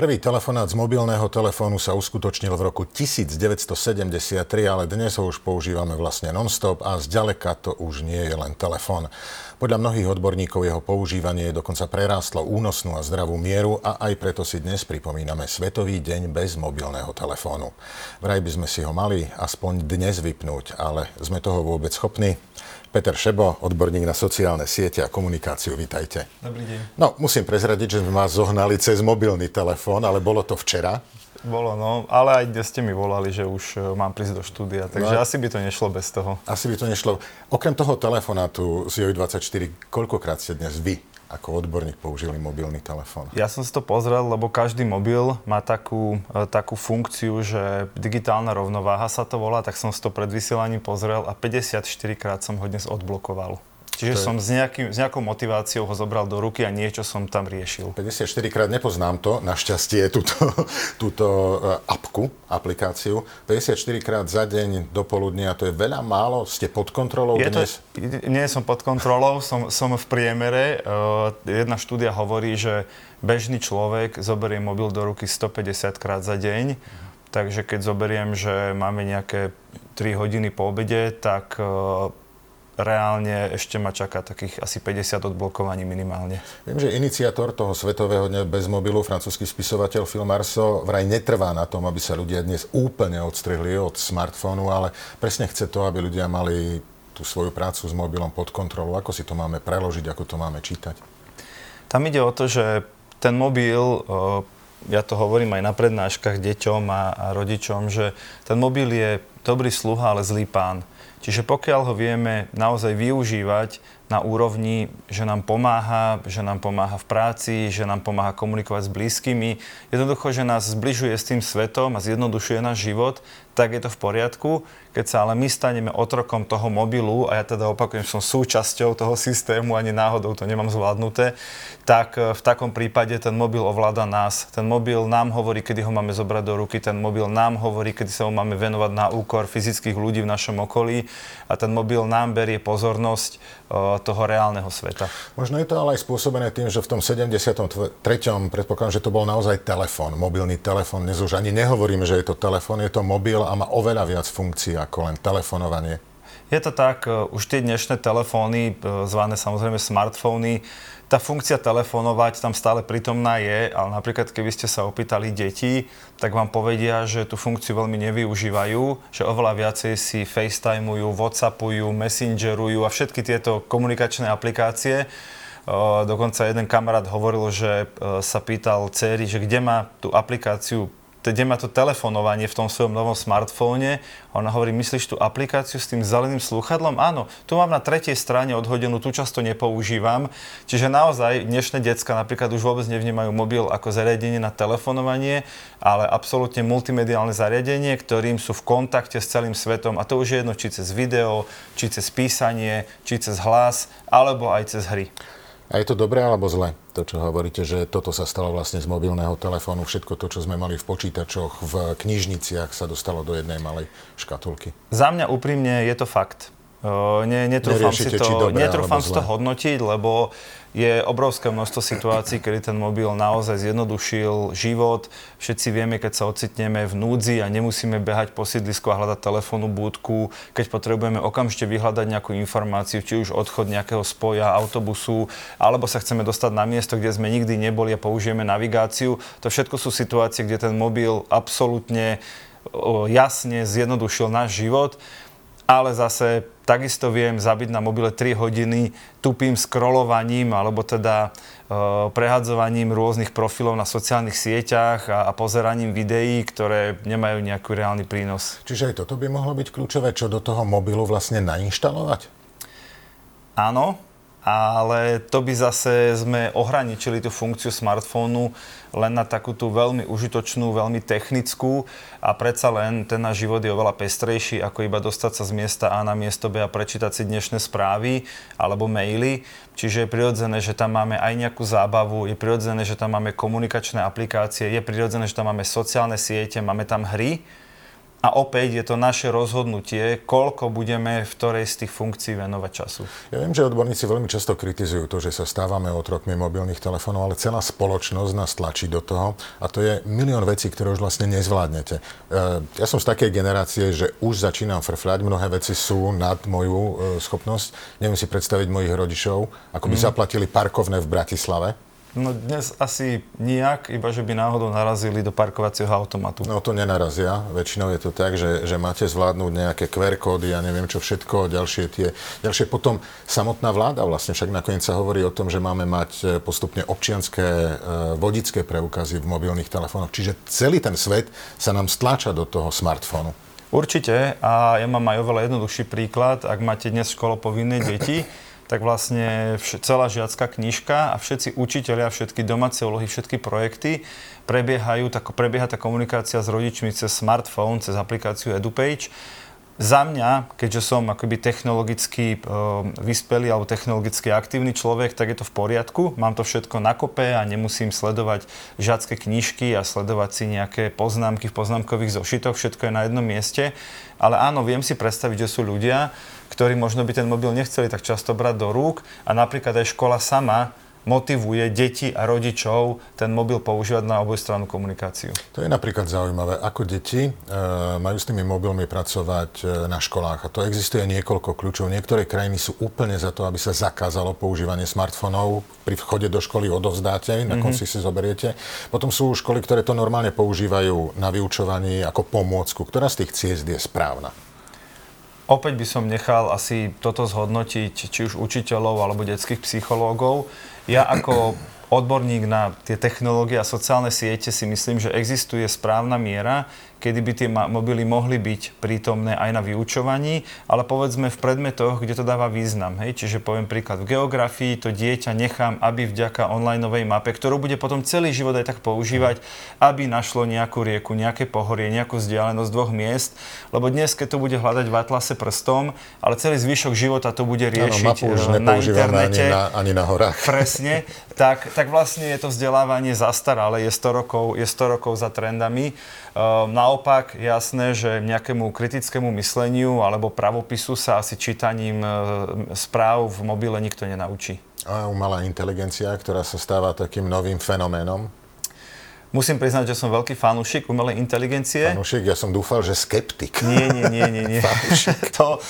Prvý telefonát z mobilného telefónu sa uskutočnil v roku 1973, ale dnes ho už používame vlastne non-stop a zďaleka to už nie je len telefón. Podľa mnohých odborníkov jeho používanie dokonca prerástlo únosnú a zdravú mieru a aj preto si dnes pripomíname Svetový deň bez mobilného telefónu. Vraj by sme si ho mali aspoň dnes vypnúť, ale sme toho vôbec schopní? Peter Šebo, odborník na sociálne siete a komunikáciu, vítajte. Dobrý deň. No, musím prezradiť, že sme vás zohnali cez mobilný telefón, ale bolo to včera. Bolo, no, ale aj dnes ste mi volali, že už e, mám prísť do štúdia, takže no, asi by to nešlo bez toho. Asi by to nešlo. Okrem toho telefonátu z JOJ24, koľkokrát ste dnes vy ako odborník použili mobilný telefón? Ja som si to pozrel, lebo každý mobil má takú, e, takú funkciu, že digitálna rovnováha sa to volá, tak som si to pred vysielaním pozrel a 54 krát som ho dnes odblokoval. Čiže je... som s, nejakým, s nejakou motiváciou ho zobral do ruky a niečo som tam riešil. 54 krát nepoznám to, našťastie túto, túto e, apku, aplikáciu. 54 krát za deň do poludnia, to je veľa, málo? Ste pod kontrolou je dnes? To, nie som pod kontrolou, som, som v priemere. Uh, jedna štúdia hovorí, že bežný človek zoberie mobil do ruky 150 krát za deň. Takže keď zoberiem, že máme nejaké 3 hodiny po obede, tak uh, reálne ešte ma čaká takých asi 50 odblokovaní minimálne. Viem, že iniciátor toho Svetového dňa bez mobilu, francúzsky spisovateľ Phil Marceau, vraj netrvá na tom, aby sa ľudia dnes úplne odstrihli od smartfónu, ale presne chce to, aby ľudia mali tú svoju prácu s mobilom pod kontrolou. Ako si to máme preložiť, ako to máme čítať? Tam ide o to, že ten mobil, ja to hovorím aj na prednáškach deťom a, a rodičom, že ten mobil je dobrý sluha, ale zlý pán. Čiže pokiaľ ho vieme naozaj využívať na úrovni, že nám pomáha, že nám pomáha v práci, že nám pomáha komunikovať s blízkymi. Jednoducho, že nás zbližuje s tým svetom a zjednodušuje náš život, tak je to v poriadku. Keď sa ale my staneme otrokom toho mobilu, a ja teda opakujem, som súčasťou toho systému, ani náhodou to nemám zvládnuté, tak e, v takom prípade ten mobil ovláda nás. Ten mobil nám hovorí, kedy ho máme zobrať do ruky, ten mobil nám hovorí, kedy sa ho máme venovať na úkor fyzických ľudí v našom okolí a ten mobil nám berie pozornosť e, toho reálneho sveta. Možno je to ale aj spôsobené tým, že v tom 73. predpokladám, že to bol naozaj telefón, mobilný telefón. Dnes už ani nehovoríme, že je to telefón, je to mobil a má oveľa viac funkcií ako len telefonovanie. Je to tak, e, už tie dnešné telefóny, e, zvané samozrejme smartfóny, tá funkcia telefonovať tam stále prítomná je, ale napríklad keby ste sa opýtali deti, tak vám povedia, že tú funkciu veľmi nevyužívajú, že oveľa viacej si FaceTimeujú, Whatsappujú, Messengerujú a všetky tieto komunikačné aplikácie. Dokonca jeden kamarát hovoril, že e, sa pýtal céry, že kde má tú aplikáciu kde má to telefonovanie v tom svojom novom smartfóne. A ona hovorí, myslíš tú aplikáciu s tým zeleným slúchadlom? Áno, tu mám na tretej strane odhodenú, tu často nepoužívam. Čiže naozaj dnešné decka napríklad už vôbec nevnímajú mobil ako zariadenie na telefonovanie, ale absolútne multimediálne zariadenie, ktorým sú v kontakte s celým svetom. A to už je jedno, či cez video, či cez písanie, či cez hlas, alebo aj cez hry. A je to dobré alebo zle, to čo hovoríte, že toto sa stalo vlastne z mobilného telefónu, všetko to, čo sme mali v počítačoch, v knižniciach sa dostalo do jednej malej škatulky? Za mňa úprimne je to fakt. Ne, netrúfam si to, dobré, netrúfam si to hodnotiť, lebo je obrovské množstvo situácií, kedy ten mobil naozaj zjednodušil život. Všetci vieme, keď sa ocitneme v núdzi a nemusíme behať po sídlisku a hľadať telefónu búdku, keď potrebujeme okamžite vyhľadať nejakú informáciu, či už odchod nejakého spoja, autobusu, alebo sa chceme dostať na miesto, kde sme nikdy neboli a použijeme navigáciu. To všetko sú situácie, kde ten mobil absolútne jasne zjednodušil náš život ale zase takisto viem zabiť na mobile 3 hodiny tupým scrollovaním alebo teda e, prehadzovaním rôznych profilov na sociálnych sieťach a, a pozeraním videí, ktoré nemajú nejaký reálny prínos. Čiže aj toto by mohlo byť kľúčové, čo do toho mobilu vlastne nainštalovať? Áno, ale to by zase sme ohraničili tú funkciu smartfónu len na takú tú veľmi užitočnú, veľmi technickú a predsa len ten náš život je oveľa pestrejší, ako iba dostať sa z miesta A na miesto B a prečítať si dnešné správy alebo maily. Čiže je prirodzené, že tam máme aj nejakú zábavu, je prirodzené, že tam máme komunikačné aplikácie, je prirodzené, že tam máme sociálne siete, máme tam hry a opäť je to naše rozhodnutie, koľko budeme v ktorej z tých funkcií venovať času. Ja viem, že odborníci veľmi často kritizujú to, že sa stávame otrokmi mobilných telefónov, ale celá spoločnosť nás tlačí do toho a to je milión vecí, ktoré už vlastne nezvládnete. E, ja som z takej generácie, že už začínam frfľať, mnohé veci sú nad moju e, schopnosť. Neviem si predstaviť mojich rodičov, ako by mm. zaplatili parkovné v Bratislave No dnes asi nijak, iba že by náhodou narazili do parkovacieho automatu. No to nenarazia. Väčšinou je to tak, že, že máte zvládnuť nejaké QR kódy a ja neviem čo všetko, ďalšie tie, ďalšie potom samotná vláda vlastne, však nakoniec sa hovorí o tom, že máme mať e, postupne občianské e, vodické preukazy v mobilných telefónoch. Čiže celý ten svet sa nám stláča do toho smartfónu. Určite a ja mám aj oveľa jednoduchší príklad. Ak máte dnes školopovinné deti, tak vlastne vš- celá žiacká knižka a všetci učiteľia, všetky domáce úlohy, všetky projekty prebiehajú, tak, prebieha tá komunikácia s rodičmi cez smartphone, cez aplikáciu EduPage. Za mňa, keďže som akoby technologicky e, vyspelý alebo technologicky aktívny človek, tak je to v poriadku. Mám to všetko na kope a nemusím sledovať žiacké knižky a sledovať si nejaké poznámky v poznámkových zošitoch. Všetko je na jednom mieste. Ale áno, viem si predstaviť, že sú ľudia, ktorí možno by ten mobil nechceli tak často brať do rúk a napríklad aj škola sama motivuje deti a rodičov ten mobil používať na obojstrannú komunikáciu. To je napríklad zaujímavé, ako deti e, majú s tými mobilmi pracovať e, na školách. A to existuje niekoľko kľúčov. Niektoré krajiny sú úplne za to, aby sa zakázalo používanie smartfónov. Pri vchode do školy odovzdáte, na mhm. konci mm-hmm. si zoberiete. Potom sú školy, ktoré to normálne používajú na vyučovaní ako pomôcku. Ktorá z tých ciest je správna? Opäť by som nechal asi toto zhodnotiť či už učiteľov alebo detských psychológov. Ja ako odborník na tie technológie a sociálne siete si myslím, že existuje správna miera, kedy by tie mobily mohli byť prítomné aj na vyučovaní, ale povedzme v predmetoch, kde to dáva význam. Hej? Čiže poviem príklad, v geografii to dieťa nechám, aby vďaka onlineovej mape, ktorú bude potom celý život aj tak používať, aby našlo nejakú rieku, nejaké pohorie, nejakú vzdialenosť dvoch miest, lebo dnes, keď to bude hľadať v atlase prstom, ale celý zvyšok života to bude riešiť ano, už eh, na internete. Ani na, ani na horách. Presne, tak, tak vlastne je to vzdelávanie zastaralé, je 100 rokov, je 100 rokov za trendami. Ehm, naopak, jasné, že nejakému kritickému mysleniu alebo pravopisu sa asi čítaním ehm, správ v mobile nikto nenaučí. A umelá inteligencia, ktorá sa stáva takým novým fenoménom? Musím priznať, že som veľký fanúšik umelej inteligencie. Fanúšik? Ja som dúfal, že skeptik. Nie, nie, nie, nie. nie. to...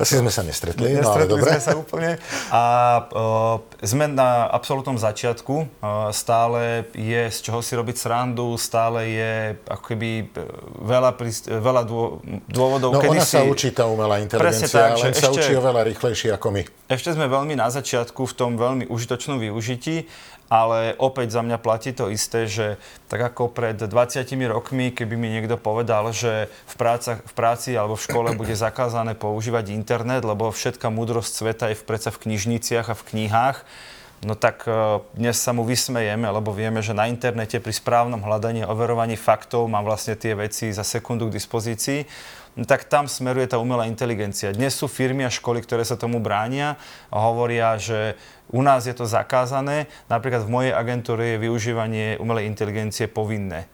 Asi sme sa nestretli, nestretli no ale dobre. sme sa úplne. A uh, sme na absolútnom začiatku. Uh, stále je z čoho si robiť srandu, stále je ako keby veľa, prist- veľa dôvodov, no, kedy ona si... sa učí tá umelá inteligencia, tak, len sa ešte, učí oveľa rýchlejšie ako my. Ešte sme veľmi na začiatku v tom veľmi užitočnom využití ale opäť za mňa platí to isté, že tak ako pred 20 rokmi, keby mi niekto povedal, že v, práca, v práci alebo v škole bude zakázané používať internet, lebo všetká múdrosť sveta je predsa v knižniciach a v knihách, no tak e, dnes sa mu vysmejeme, lebo vieme, že na internete pri správnom hľadaní a overovaní faktov mám vlastne tie veci za sekundu k dispozícii tak tam smeruje tá umelá inteligencia. Dnes sú firmy a školy, ktoré sa tomu bránia a hovoria, že u nás je to zakázané. Napríklad v mojej agentúre je využívanie umelej inteligencie povinné.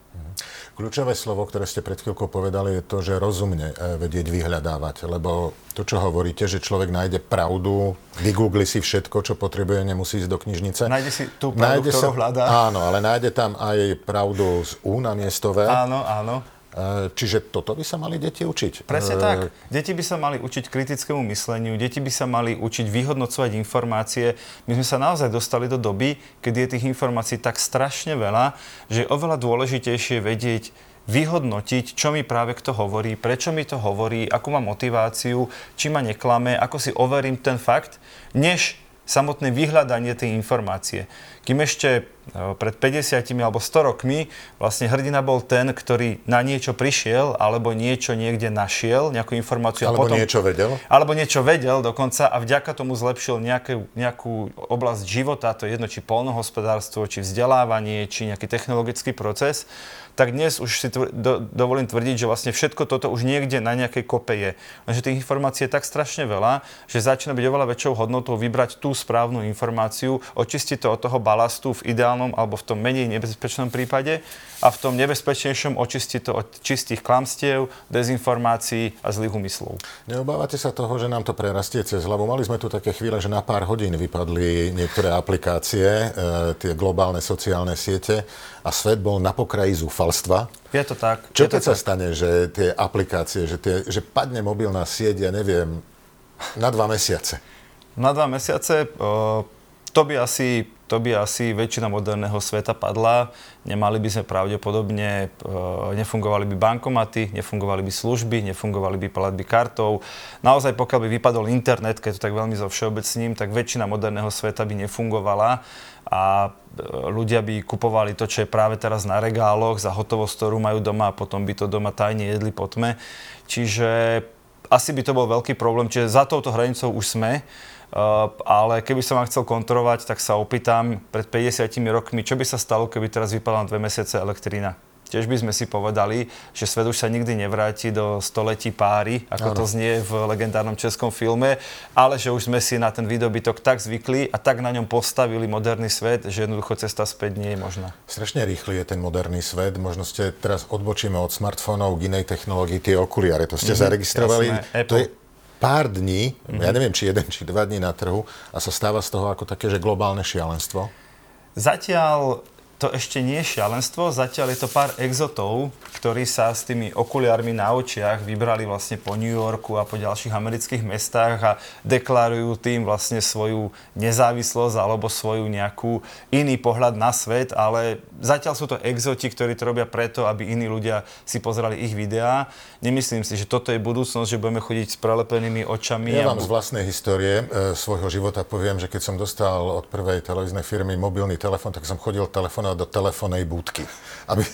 Kľúčové slovo, ktoré ste pred chvíľkou povedali, je to, že rozumne e, vedieť vyhľadávať. Lebo to, čo hovoríte, že človek nájde pravdu, vygoogli si všetko, čo potrebuje, nemusí ísť do knižnice. Nájde si tú pravdu, nájde ktorú sa, hľadá. Áno, ale nájde tam aj pravdu z U na miestové. Áno, áno. E, čiže toto by sa mali deti učiť? Presne e... tak. Deti by sa mali učiť kritickému mysleniu, deti by sa mali učiť vyhodnocovať informácie. My sme sa naozaj dostali do doby, kedy je tých informácií tak strašne veľa, že je oveľa dôležitejšie vedieť, vyhodnotiť, čo mi práve kto hovorí, prečo mi to hovorí, akú má motiváciu, či ma neklame, ako si overím ten fakt, než samotné vyhľadanie tej informácie. Kým ešte pred 50 alebo 100 rokmi vlastne hrdina bol ten, ktorý na niečo prišiel alebo niečo niekde našiel, nejakú informáciu. Alebo a potom, niečo vedel. Alebo niečo vedel dokonca a vďaka tomu zlepšil nejakú, nejakú oblasť života, to je jedno, či polnohospodárstvo, či vzdelávanie, či nejaký technologický proces tak dnes už si tvr- do, dovolím tvrdiť, že vlastne všetko toto už niekde na nejakej kope je. Lenže tých informácií je tak strašne veľa, že začína byť oveľa väčšou hodnotou vybrať tú správnu informáciu, očistiť to od toho balastu, v ideálnom ideálnom alebo v tom menej nebezpečnom prípade a v tom nebezpečnejšom očistiť to od čistých klamstiev, dezinformácií a zlých úmyslov. Neobávate sa toho, že nám to prerastie cez hlavu? Mali sme tu také chvíle, že na pár hodín vypadli niektoré aplikácie, e, tie globálne sociálne siete a svet bol na pokraji zúfalstva. Je to tak. Čo keď sa tak. stane, že tie aplikácie, že, tie, že padne mobilná sieť, ja neviem, na dva mesiace? Na dva mesiace uh, to by asi to by asi väčšina moderného sveta padla. Nemali by sme pravdepodobne, e, nefungovali by bankomaty, nefungovali by služby, nefungovali by platby kartou. Naozaj, pokiaľ by vypadol internet, keď to tak veľmi zo všeobecním, tak väčšina moderného sveta by nefungovala a e, ľudia by kupovali to, čo je práve teraz na regáloch za hotovosť, ktorú majú doma a potom by to doma tajne jedli po tme. Čiže asi by to bol veľký problém, čiže za touto hranicou už sme. Uh, ale keby som vám chcel kontrolovať, tak sa opýtam pred 50 rokmi, čo by sa stalo, keby teraz vypadala dve mesiace elektrina. Tiež by sme si povedali, že svet už sa nikdy nevráti do století páry, ako ano. to znie v legendárnom českom filme, ale že už sme si na ten výdobytok tak zvykli a tak na ňom postavili moderný svet, že jednoducho cesta späť nie je možná. Strašne rýchly je ten moderný svet. Možno ste teraz odbočíme od smartfónov k inej technológii, tie okuliare. To ste mm-hmm, zaregistrovali. Jasné, to je pár dní, mm-hmm. ja neviem, či jeden, či dva dní na trhu a sa stáva z toho ako také, že globálne šialenstvo? Zatiaľ to ešte nie je šialenstvo, zatiaľ je to pár exotov, ktorí sa s tými okuliármi na očiach vybrali vlastne po New Yorku a po ďalších amerických mestách a deklarujú tým vlastne svoju nezávislosť alebo svoju nejakú iný pohľad na svet, ale zatiaľ sú to exoti, ktorí to robia preto, aby iní ľudia si pozerali ich videá. Nemyslím si, že toto je budúcnosť, že budeme chodiť s prelepenými očami. Ja vám z vlastnej histórie e, svojho života poviem, že keď som dostal od prvej televíznej firmy mobilný telefon, tak som chodil telefonovať do telefónnej budky. Aby,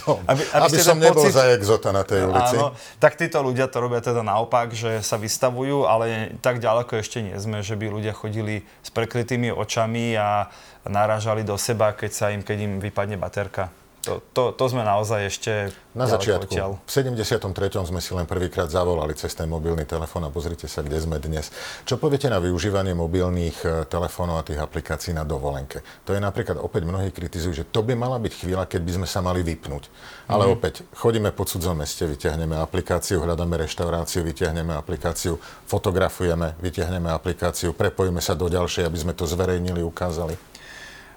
tom, aby, aby, aby som nebol pocit... za exota na tej ulici. Áno, tak títo ľudia to robia teda naopak, že sa vystavujú, ale tak ďaleko ešte nie sme, že by ľudia chodili s prekrytými očami a narážali do seba, keď sa im, keď im vypadne baterka. To, to, to sme naozaj ešte Na začiatku. Odtiaľ. V 73. sme si len prvýkrát zavolali cez ten mobilný telefón a pozrite sa, kde sme dnes. Čo poviete na využívanie mobilných e, telefónov a tých aplikácií na dovolenke? To je napríklad opäť mnohí kritizujú, že to by mala byť chvíľa, keď by sme sa mali vypnúť. Ale mm. opäť, chodíme po cudzom meste, vyťahneme aplikáciu, hľadáme reštauráciu, vyťahneme aplikáciu, fotografujeme, vyťahneme aplikáciu, prepojíme sa do ďalšej, aby sme to zverejnili, ukázali.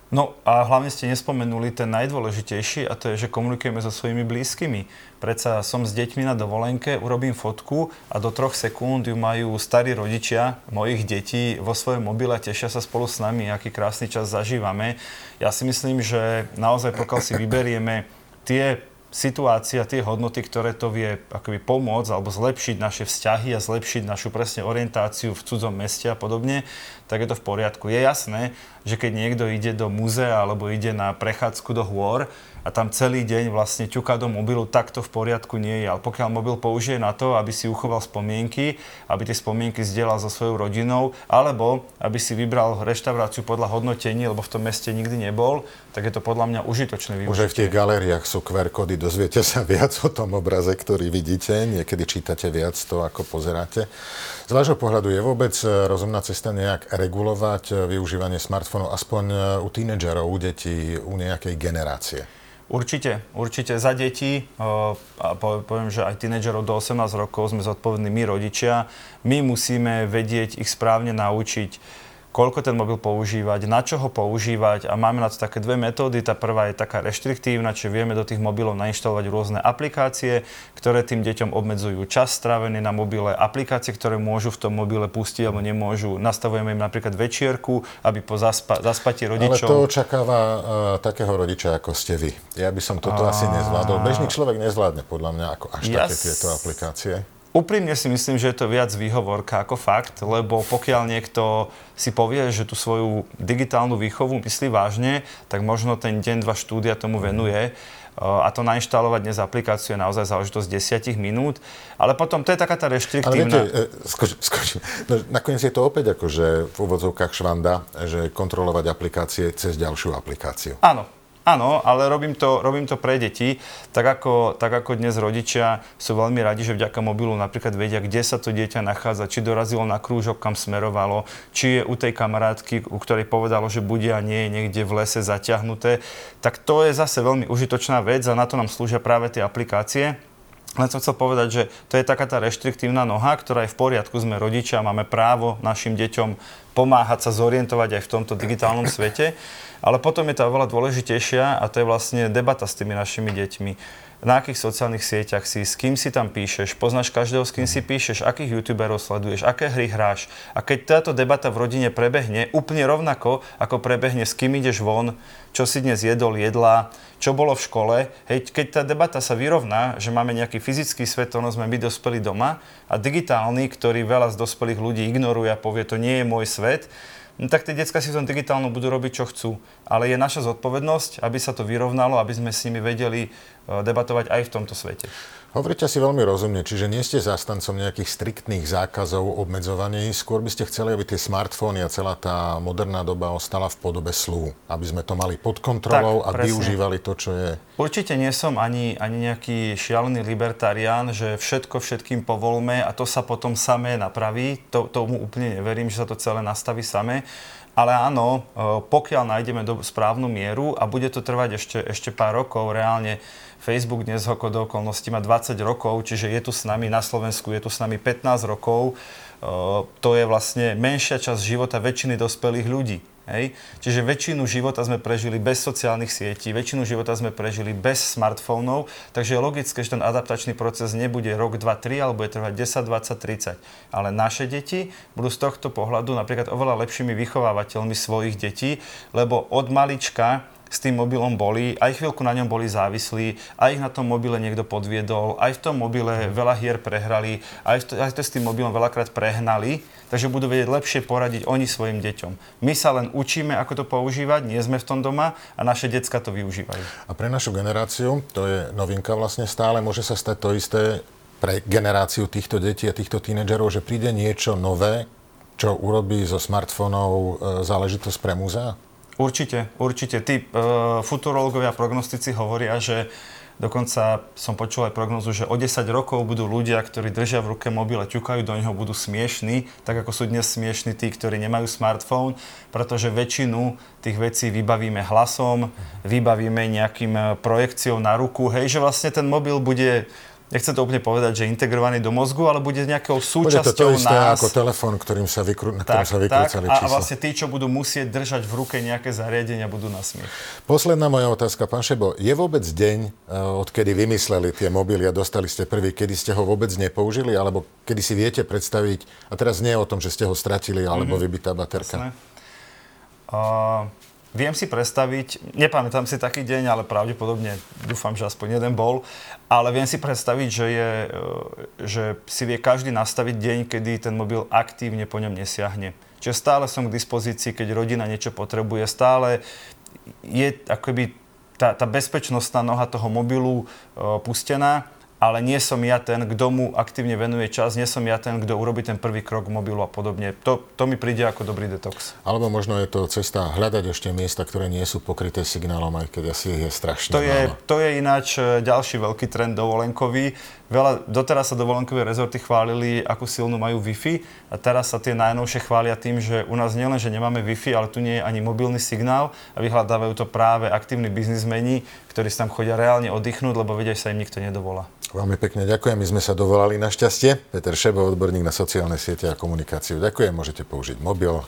No a hlavne ste nespomenuli ten najdôležitejší a to je, že komunikujeme so svojimi blízkymi. Predsa som s deťmi na dovolenke, urobím fotku a do troch sekúnd ju majú starí rodičia mojich detí vo svojom mobile tešia sa spolu s nami, aký krásny čas zažívame. Ja si myslím, že naozaj pokiaľ si vyberieme tie situácia, tie hodnoty, ktoré to vie akoby pomôcť alebo zlepšiť naše vzťahy a zlepšiť našu presne orientáciu v cudzom meste a podobne, tak je to v poriadku. Je jasné, že keď niekto ide do múzea alebo ide na prechádzku do hôr, a tam celý deň vlastne ťuká do mobilu, tak to v poriadku nie je. Ale pokiaľ mobil použije na to, aby si uchoval spomienky, aby tie spomienky zdieľal so svojou rodinou, alebo aby si vybral reštauráciu podľa hodnotení, lebo v tom meste nikdy nebol, tak je to podľa mňa užitočné využitie. Už aj v tých galériách sú QR kódy, dozviete sa viac o tom obraze, ktorý vidíte, niekedy čítate viac to, ako pozeráte. Z vášho pohľadu je vôbec rozumná cesta nejak regulovať využívanie smartfónov aspoň u tínedžerov, u detí, u nejakej generácie? Určite, určite za deti, a poviem, že aj tínedžerov do 18 rokov sme zodpovední my rodičia. My musíme vedieť ich správne naučiť koľko ten mobil používať, na čo ho používať a máme na to také dve metódy. Tá prvá je taká reštriktívna, čiže vieme do tých mobilov nainštalovať rôzne aplikácie, ktoré tým deťom obmedzujú čas strávený na mobile, aplikácie, ktoré môžu v tom mobile pustiť alebo nemôžu. Nastavujeme im napríklad večierku, aby po zaspa- zaspatí rodičov... Ale to očakáva uh, takého rodiča, ako ste vy. Ja by som toto a... asi nezvládol. Bežný človek nezvládne podľa mňa ako až ja také tieto aplikácie. Úprimne si myslím, že je to viac výhovorka ako fakt, lebo pokiaľ niekto si povie, že tú svoju digitálnu výchovu myslí vážne, tak možno ten deň, dva štúdia tomu venuje a to nainštalovať dnes aplikáciu je naozaj záležitosť 10 minút, ale potom to je taká tá reštriktívna... Ale viete, e, skoč, skoč, no, nakoniec je to opäť ako, že v úvodzovkách švanda, že kontrolovať aplikácie cez ďalšiu aplikáciu. Áno, Áno, ale robím to, robím to pre deti. Tak ako, tak ako dnes rodičia sú veľmi radi, že vďaka mobilu napríklad vedia, kde sa to dieťa nachádza, či dorazilo na krúžok, kam smerovalo, či je u tej kamarátky, u ktorej povedalo, že bude a nie je niekde v lese zaťahnuté. Tak to je zase veľmi užitočná vec a na to nám slúžia práve tie aplikácie. Len som chcel povedať, že to je taká tá reštriktívna noha, ktorá je v poriadku, sme rodičia, máme právo našim deťom pomáhať sa zorientovať aj v tomto digitálnom svete. Ale potom je tá oveľa dôležitejšia a to je vlastne debata s tými našimi deťmi na akých sociálnych sieťach si, s kým si tam píšeš, poznáš každého, s kým si píšeš, akých youtuberov sleduješ, aké hry hráš. A keď táto debata v rodine prebehne úplne rovnako, ako prebehne s kým ideš von, čo si dnes jedol, jedla, čo bolo v škole, hej, keď tá debata sa vyrovná, že máme nejaký fyzický svet, ono sme my dospeli doma a digitálny, ktorý veľa z dospelých ľudí ignoruje a povie, to nie je môj svet, no tak tie detská si v tom digitálnom budú robiť, čo chcú. Ale je naša zodpovednosť, aby sa to vyrovnalo, aby sme s nimi vedeli debatovať aj v tomto svete. Hovoríte si veľmi rozumne, čiže nie ste zástancom nejakých striktných zákazov, obmedzovaní, skôr by ste chceli, aby tie smartfóny a celá tá moderná doba ostala v podobe slú, aby sme to mali pod kontrolou tak, a presne. využívali to, čo je. Určite nie som ani, ani nejaký šialený libertarián, že všetko všetkým povolme a to sa potom samé napraví. To, tomu úplne neverím, že sa to celé nastaví samé. Ale áno, e, pokiaľ nájdeme do, správnu mieru a bude to trvať ešte, ešte pár rokov, reálne Facebook dnes ho do okolností má 20 rokov, čiže je tu s nami na Slovensku, je tu s nami 15 rokov. To je vlastne menšia časť života väčšiny dospelých ľudí. Hej? Čiže väčšinu života sme prežili bez sociálnych sietí, väčšinu života sme prežili bez smartfónov, takže je logické, že ten adaptačný proces nebude rok, 2, 3, ale bude trvať 10, 20, 30. Ale naše deti budú z tohto pohľadu napríklad oveľa lepšími vychovávateľmi svojich detí, lebo od malička s tým mobilom boli, aj chvíľku na ňom boli závislí, aj ich na tom mobile niekto podviedol, aj v tom mobile veľa hier prehrali, aj to, aj to s tým mobilom veľakrát prehnali, takže budú vedieť lepšie poradiť oni svojim deťom. My sa len učíme, ako to používať, nie sme v tom doma a naše decka to využívajú. A pre našu generáciu, to je novinka vlastne stále, môže sa stať to isté pre generáciu týchto detí a týchto tínedžerov, že príde niečo nové, čo urobí zo smartfónov e, záležitosť pre múzea? Určite, určite. Tí uh, futurológovia, prognostici hovoria, že Dokonca som počul aj prognozu, že o 10 rokov budú ľudia, ktorí držia v ruke mobil a ťukajú do neho, budú smiešní, tak ako sú dnes smiešní tí, ktorí nemajú smartfón, pretože väčšinu tých vecí vybavíme hlasom, vybavíme nejakým e, projekciou na ruku. Hej, že vlastne ten mobil bude nechcem to úplne povedať, že integrovaný do mozgu, ale bude nejakou súčasťou bude to, to isté nás. ako telefón, ktorým sa vykru, na ktorom tak, sa vykrúcali čísla. A vlastne tí, čo budú musieť držať v ruke nejaké zariadenia, budú na smiech. Posledná moja otázka, pán Šebo. Je vôbec deň, eh, odkedy vymysleli tie mobily a dostali ste prvý, kedy ste ho vôbec nepoužili, alebo kedy si viete predstaviť, a teraz nie o tom, že ste ho stratili, alebo mm-hmm. vybitá baterka. Uh, Viem si predstaviť, nepamätám si taký deň, ale pravdepodobne dúfam, že aspoň jeden bol, ale viem si predstaviť, že, je, e, že si vie každý nastaviť deň, kedy ten mobil aktívne po ňom nesiahne. Čiže stále som k dispozícii, keď rodina niečo potrebuje, stále je akoby tá, tá bezpečnostná noha toho mobilu uh, pustená ale nie som ja ten, kto mu aktívne venuje čas, nie som ja ten, kto urobí ten prvý krok k mobilu a podobne. To, to mi príde ako dobrý detox. Alebo možno je to cesta hľadať ešte miesta, ktoré nie sú pokryté signálom, aj keď asi je strašne to je, to je ináč e, ďalší veľký trend dovolenkový. Veľa, doteraz sa dovolenkové rezorty chválili, akú silnú majú Wi-Fi a teraz sa tie najnovšie chvália tým, že u nás nielen, že nemáme Wi-Fi, ale tu nie je ani mobilný signál a vyhľadávajú to práve aktívni biznismeni, ktorí sa tam chodia reálne oddychnúť, lebo vedia, že sa im nikto nedovolá. Veľmi pekne ďakujem. My sme sa dovolali na šťastie. Peter Šebo, odborník na sociálne siete a komunikáciu. Ďakujem. Môžete použiť mobil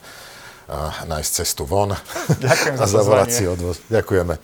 a nájsť cestu von. Ďakujem za a odvoz. Ďakujeme.